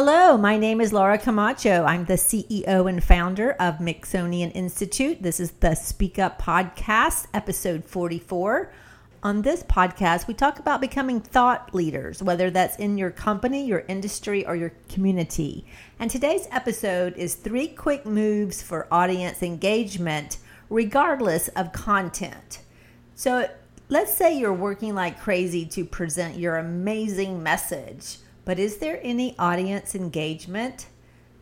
Hello, my name is Laura Camacho. I'm the CEO and founder of Mixonian Institute. This is the Speak Up Podcast, episode 44. On this podcast, we talk about becoming thought leaders, whether that's in your company, your industry, or your community. And today's episode is three quick moves for audience engagement, regardless of content. So, let's say you're working like crazy to present your amazing message but is there any audience engagement?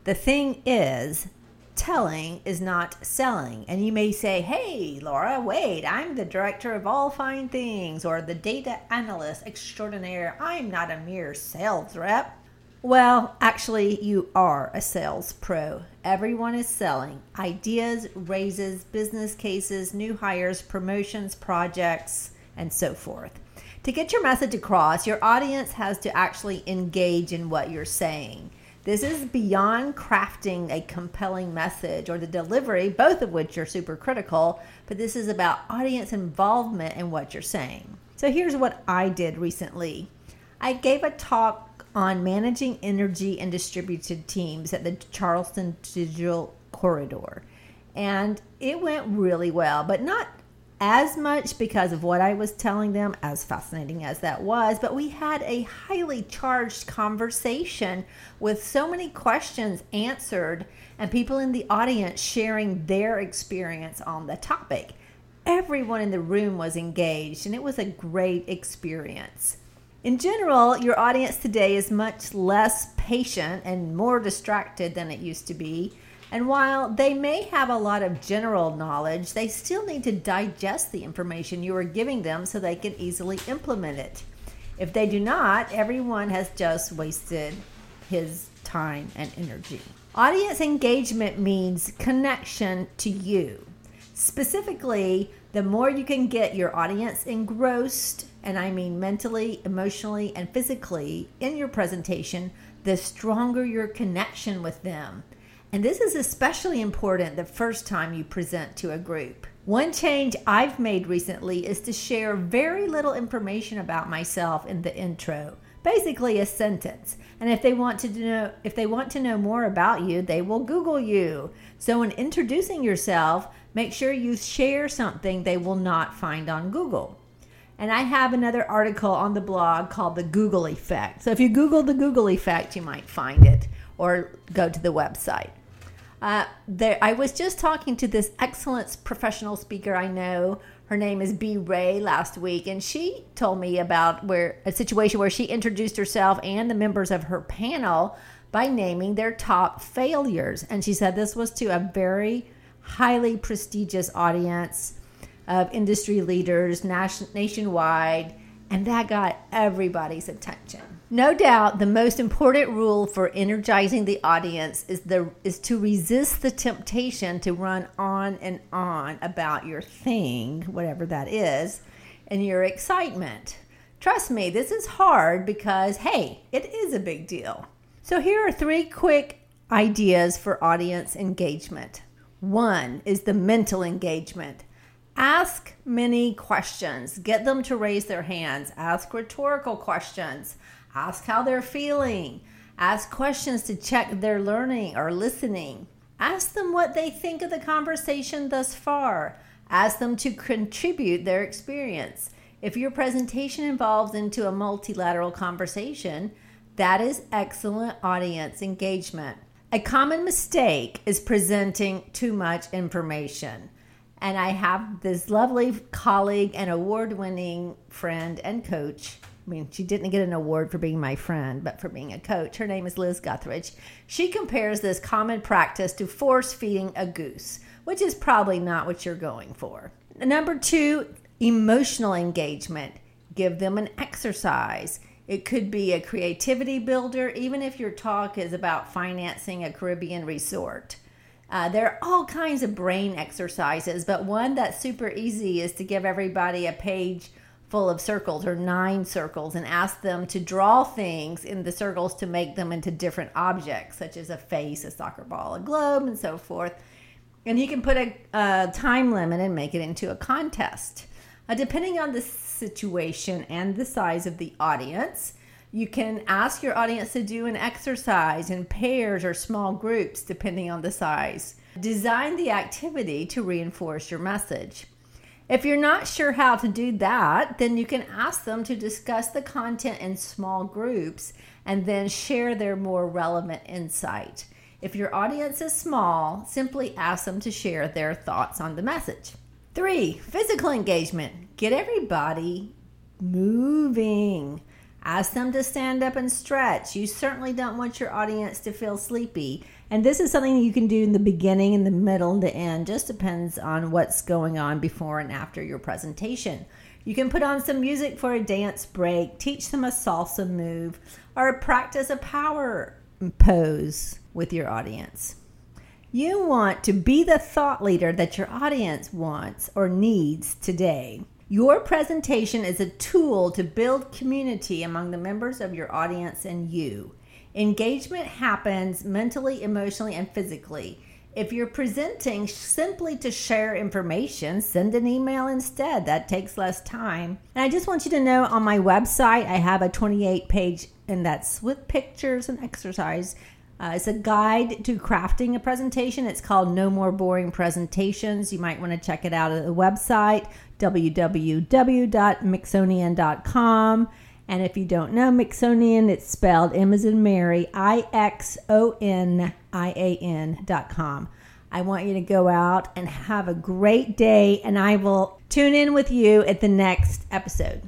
The thing is, telling is not selling. And you may say, hey, Laura, wait, I'm the director of all fine things or the data analyst extraordinaire. I'm not a mere sales rep. Well, actually, you are a sales pro. Everyone is selling ideas, raises, business cases, new hires, promotions, projects, and so forth to get your message across, your audience has to actually engage in what you're saying. This is beyond crafting a compelling message or the delivery, both of which are super critical, but this is about audience involvement in what you're saying. So here's what I did recently I gave a talk on managing energy and distributed teams at the Charleston Digital Corridor. And it went really well, but not as much because of what I was telling them, as fascinating as that was, but we had a highly charged conversation with so many questions answered and people in the audience sharing their experience on the topic. Everyone in the room was engaged and it was a great experience. In general, your audience today is much less patient and more distracted than it used to be and while they may have a lot of general knowledge, they still need to digest the information you are giving them so they can easily implement it. If they do not, everyone has just wasted his time and energy. Audience engagement means connection to you. Specifically, the more you can get your audience engrossed, and I mean mentally, emotionally, and physically, in your presentation, the stronger your connection with them and this is especially important the first time you present to a group. One change I've made recently is to share very little information about myself in the intro, basically a sentence. And if they want to know if they want to know more about you, they will Google you. So in introducing yourself, make sure you share something they will not find on Google. And I have another article on the blog called the Google effect. So if you Google the Google effect, you might find it or go to the website. Uh, there, I was just talking to this excellent professional speaker I know. Her name is B. Ray last week, and she told me about where a situation where she introduced herself and the members of her panel by naming their top failures. And she said this was to a very highly prestigious audience of industry leaders nation, nationwide, and that got everybody's attention. No doubt the most important rule for energizing the audience is the is to resist the temptation to run on and on about your thing, whatever that is, and your excitement. Trust me, this is hard because hey, it is a big deal. So here are three quick ideas for audience engagement. One is the mental engagement. Ask many questions. Get them to raise their hands. Ask rhetorical questions Ask how they're feeling. Ask questions to check their learning or listening. Ask them what they think of the conversation thus far. Ask them to contribute their experience. If your presentation involves into a multilateral conversation, that is excellent audience engagement. A common mistake is presenting too much information. And I have this lovely colleague and award winning friend and coach I mean, she didn't get an award for being my friend, but for being a coach. Her name is Liz Guthridge. She compares this common practice to force feeding a goose, which is probably not what you're going for. Number two, emotional engagement. Give them an exercise. It could be a creativity builder, even if your talk is about financing a Caribbean resort. Uh, there are all kinds of brain exercises, but one that's super easy is to give everybody a page full of circles or nine circles and ask them to draw things in the circles to make them into different objects, such as a face, a soccer ball, a globe, and so forth. And you can put a, a time limit and make it into a contest. Uh, depending on the situation and the size of the audience, You can ask your audience to do an exercise in pairs or small groups, depending on the size. Design the activity to reinforce your message. If you're not sure how to do that, then you can ask them to discuss the content in small groups and then share their more relevant insight. If your audience is small, simply ask them to share their thoughts on the message. Three, physical engagement. Get everybody moving. Ask them to stand up and stretch. You certainly don't want your audience to feel sleepy. And this is something you can do in the beginning, in the middle, and the end. Just depends on what's going on before and after your presentation. You can put on some music for a dance break, teach them a salsa move, or practice a power pose with your audience. You want to be the thought leader that your audience wants or needs today. Your presentation is a tool to build community among the members of your audience and you. Engagement happens mentally, emotionally, and physically. If you're presenting simply to share information, send an email instead. That takes less time. And I just want you to know on my website, I have a 28 page, and that's with pictures and exercise. Uh, it's a guide to crafting a presentation. It's called No More Boring Presentations. You might want to check it out at the website www.mixonian.com. And if you don't know Mixonian, it's spelled M as in Mary, I X O N I A com. I want you to go out and have a great day, and I will tune in with you at the next episode.